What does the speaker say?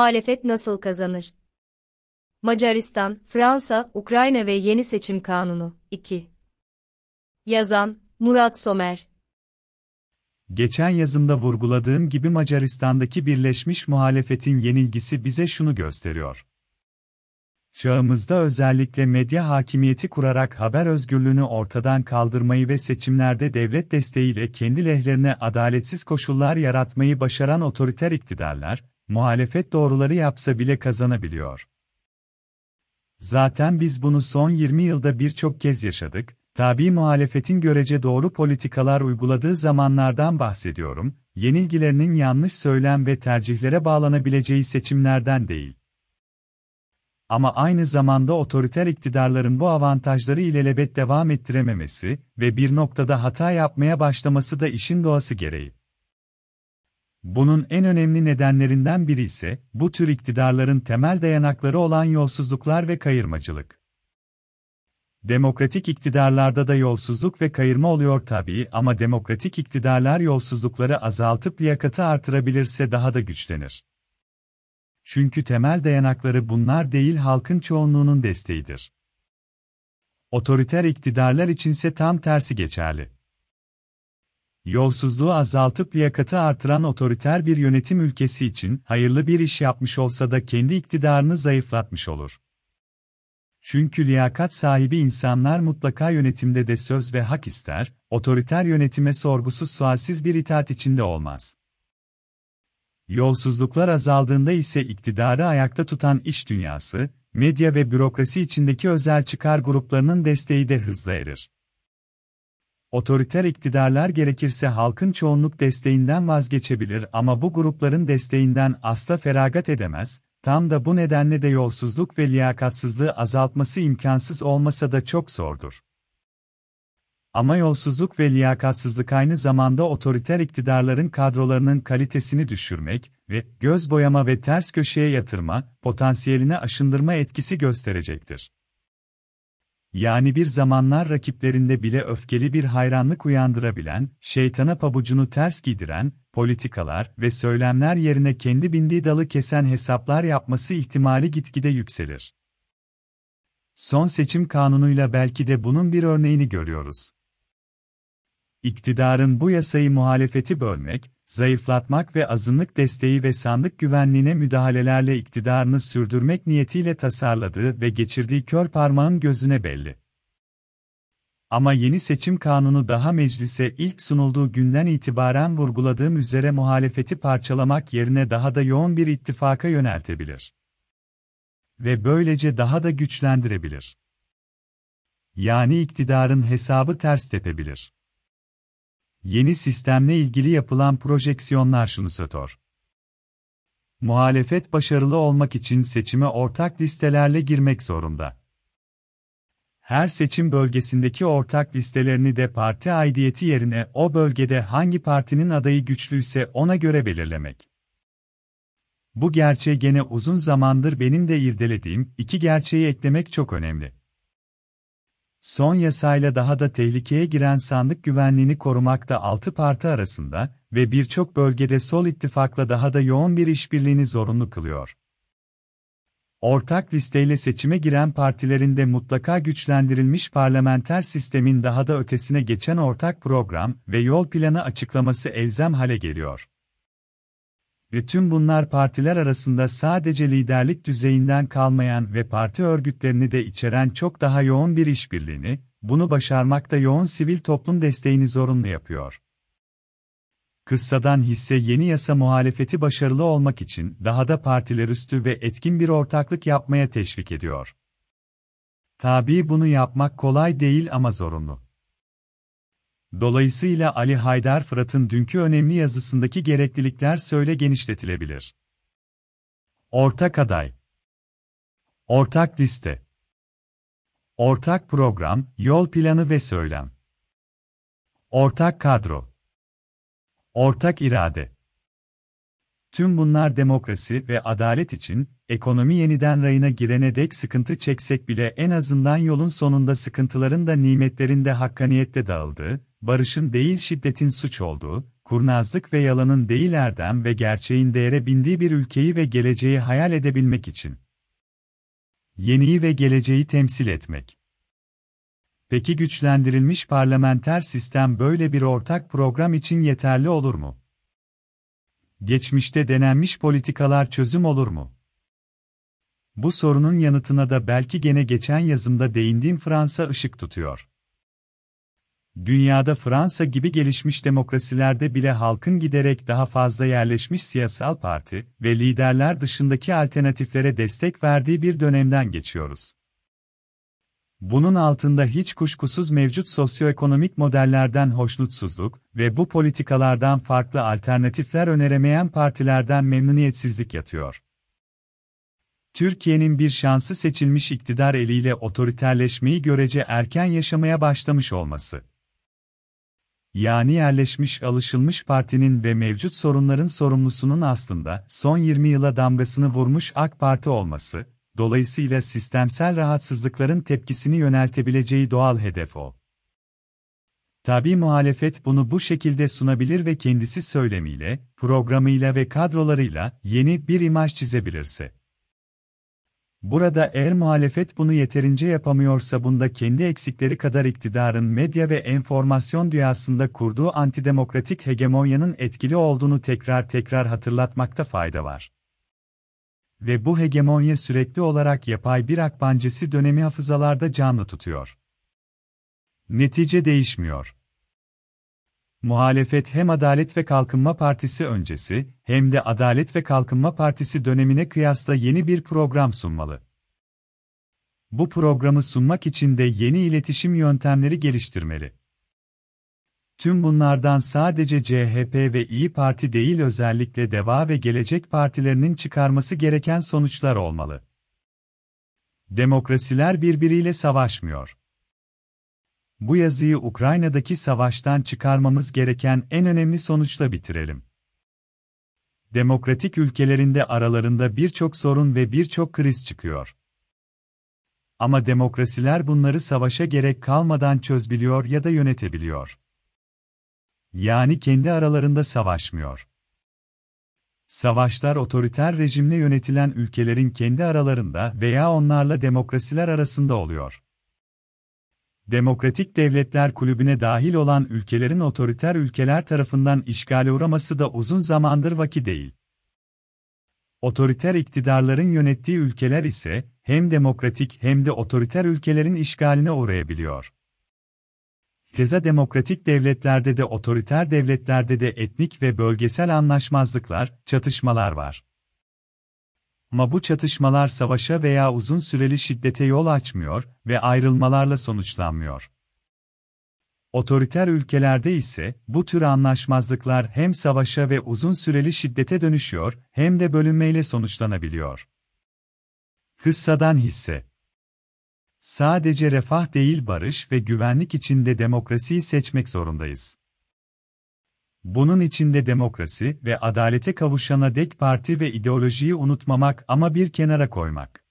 Muhalefet nasıl kazanır? Macaristan, Fransa, Ukrayna ve yeni seçim kanunu. 2. Yazan, Murat Somer Geçen yazımda vurguladığım gibi Macaristan'daki birleşmiş muhalefetin yenilgisi bize şunu gösteriyor. Çağımızda özellikle medya hakimiyeti kurarak haber özgürlüğünü ortadan kaldırmayı ve seçimlerde devlet desteğiyle kendi lehlerine adaletsiz koşullar yaratmayı başaran otoriter iktidarlar, muhalefet doğruları yapsa bile kazanabiliyor. Zaten biz bunu son 20 yılda birçok kez yaşadık, tabi muhalefetin görece doğru politikalar uyguladığı zamanlardan bahsediyorum, yenilgilerinin yanlış söylem ve tercihlere bağlanabileceği seçimlerden değil. Ama aynı zamanda otoriter iktidarların bu avantajları ilelebet devam ettirememesi ve bir noktada hata yapmaya başlaması da işin doğası gereği. Bunun en önemli nedenlerinden biri ise bu tür iktidarların temel dayanakları olan yolsuzluklar ve kayırmacılık. Demokratik iktidarlarda da yolsuzluk ve kayırma oluyor tabii ama demokratik iktidarlar yolsuzlukları azaltıp liyakatı artırabilirse daha da güçlenir. Çünkü temel dayanakları bunlar değil halkın çoğunluğunun desteğidir. Otoriter iktidarlar içinse tam tersi geçerli. Yolsuzluğu azaltıp liyakatı artıran otoriter bir yönetim ülkesi için hayırlı bir iş yapmış olsa da kendi iktidarını zayıflatmış olur. Çünkü liyakat sahibi insanlar mutlaka yönetimde de söz ve hak ister, otoriter yönetime sorgusuz sualsiz bir itaat içinde olmaz. Yolsuzluklar azaldığında ise iktidarı ayakta tutan iş dünyası, medya ve bürokrasi içindeki özel çıkar gruplarının desteği de hızla erir. Otoriter iktidarlar gerekirse halkın çoğunluk desteğinden vazgeçebilir ama bu grupların desteğinden asla feragat edemez, tam da bu nedenle de yolsuzluk ve liyakatsızlığı azaltması imkansız olmasa da çok zordur. Ama yolsuzluk ve liyakatsızlık aynı zamanda otoriter iktidarların kadrolarının kalitesini düşürmek ve göz boyama ve ters köşeye yatırma, potansiyeline aşındırma etkisi gösterecektir. Yani bir zamanlar rakiplerinde bile öfkeli bir hayranlık uyandırabilen, şeytana pabucunu ters giydiren, politikalar ve söylemler yerine kendi bindiği dalı kesen hesaplar yapması ihtimali gitgide yükselir. Son seçim kanunuyla belki de bunun bir örneğini görüyoruz. İktidarın bu yasayı muhalefeti bölmek, zayıflatmak ve azınlık desteği ve sandık güvenliğine müdahalelerle iktidarını sürdürmek niyetiyle tasarladığı ve geçirdiği kör parmağın gözüne belli. Ama yeni seçim kanunu daha meclise ilk sunulduğu günden itibaren vurguladığım üzere muhalefeti parçalamak yerine daha da yoğun bir ittifaka yöneltebilir. Ve böylece daha da güçlendirebilir. Yani iktidarın hesabı ters tepebilir. Yeni sistemle ilgili yapılan projeksiyonlar şunu söylüyor. Muhalefet başarılı olmak için seçime ortak listelerle girmek zorunda. Her seçim bölgesindeki ortak listelerini de parti aidiyeti yerine o bölgede hangi partinin adayı güçlüyse ona göre belirlemek. Bu gerçeği gene uzun zamandır benim de irdelediğim iki gerçeği eklemek çok önemli. Son yasayla daha da tehlikeye giren sandık güvenliğini korumakta altı parti arasında ve birçok bölgede sol ittifakla daha da yoğun bir işbirliğini zorunlu kılıyor. Ortak listeyle seçime giren partilerin de mutlaka güçlendirilmiş parlamenter sistemin daha da ötesine geçen ortak program ve yol planı açıklaması elzem hale geliyor. Ve tüm bunlar partiler arasında sadece liderlik düzeyinden kalmayan ve parti örgütlerini de içeren çok daha yoğun bir işbirliğini, bunu başarmakta yoğun sivil toplum desteğini zorunlu yapıyor. Kıssadan hisse yeni yasa muhalefeti başarılı olmak için daha da partiler üstü ve etkin bir ortaklık yapmaya teşvik ediyor. Tabii bunu yapmak kolay değil ama zorunlu. Dolayısıyla Ali Haydar Fırat'ın dünkü önemli yazısındaki gereklilikler söyle genişletilebilir. Ortak aday. Ortak liste. Ortak program, yol planı ve söylem. Ortak kadro. Ortak irade Tüm bunlar demokrasi ve adalet için, ekonomi yeniden rayına girene dek sıkıntı çeksek bile en azından yolun sonunda sıkıntıların da nimetlerin de hakkaniyette dağıldığı, barışın değil şiddetin suç olduğu, kurnazlık ve yalanın değil erdem ve gerçeğin değere bindiği bir ülkeyi ve geleceği hayal edebilmek için. Yeniyi ve geleceği temsil etmek. Peki güçlendirilmiş parlamenter sistem böyle bir ortak program için yeterli olur mu? Geçmişte denenmiş politikalar çözüm olur mu? Bu sorunun yanıtına da belki gene geçen yazımda değindiğim Fransa ışık tutuyor. Dünyada Fransa gibi gelişmiş demokrasilerde bile halkın giderek daha fazla yerleşmiş siyasal parti ve liderler dışındaki alternatiflere destek verdiği bir dönemden geçiyoruz. Bunun altında hiç kuşkusuz mevcut sosyoekonomik modellerden hoşnutsuzluk ve bu politikalardan farklı alternatifler öneremeyen partilerden memnuniyetsizlik yatıyor. Türkiye'nin bir şansı seçilmiş iktidar eliyle otoriterleşmeyi görece erken yaşamaya başlamış olması. Yani yerleşmiş alışılmış partinin ve mevcut sorunların sorumlusunun aslında son 20 yıla damgasını vurmuş AK Parti olması, dolayısıyla sistemsel rahatsızlıkların tepkisini yöneltebileceği doğal hedef o. Tabi muhalefet bunu bu şekilde sunabilir ve kendisi söylemiyle, programıyla ve kadrolarıyla yeni bir imaj çizebilirse. Burada eğer muhalefet bunu yeterince yapamıyorsa bunda kendi eksikleri kadar iktidarın medya ve enformasyon dünyasında kurduğu antidemokratik hegemonyanın etkili olduğunu tekrar tekrar hatırlatmakta fayda var. Ve bu hegemonya sürekli olarak yapay bir akbancesi dönemi hafızalarda canlı tutuyor. Netice değişmiyor. Muhalefet hem Adalet ve Kalkınma Partisi öncesi, hem de Adalet ve Kalkınma Partisi dönemine kıyasla yeni bir program sunmalı. Bu programı sunmak için de yeni iletişim yöntemleri geliştirmeli. Tüm bunlardan sadece CHP ve İyi Parti değil özellikle Deva ve Gelecek partilerinin çıkarması gereken sonuçlar olmalı. Demokrasiler birbiriyle savaşmıyor. Bu yazıyı Ukrayna'daki savaştan çıkarmamız gereken en önemli sonuçla bitirelim. Demokratik ülkelerinde aralarında birçok sorun ve birçok kriz çıkıyor. Ama demokrasiler bunları savaşa gerek kalmadan çözbiliyor ya da yönetebiliyor. Yani kendi aralarında savaşmıyor. Savaşlar otoriter rejimle yönetilen ülkelerin kendi aralarında veya onlarla demokrasiler arasında oluyor. Demokratik Devletler Kulübü'ne dahil olan ülkelerin otoriter ülkeler tarafından işgale uğraması da uzun zamandır vaki değil. Otoriter iktidarların yönettiği ülkeler ise hem demokratik hem de otoriter ülkelerin işgaline uğrayabiliyor. Keza demokratik devletlerde de otoriter devletlerde de etnik ve bölgesel anlaşmazlıklar, çatışmalar var. Ama bu çatışmalar savaşa veya uzun süreli şiddete yol açmıyor ve ayrılmalarla sonuçlanmıyor. Otoriter ülkelerde ise bu tür anlaşmazlıklar hem savaşa ve uzun süreli şiddete dönüşüyor hem de bölünmeyle sonuçlanabiliyor. Kıssadan hisse Sadece refah değil barış ve güvenlik içinde demokrasiyi seçmek zorundayız. Bunun içinde demokrasi ve adalete kavuşana dek parti ve ideolojiyi unutmamak ama bir kenara koymak.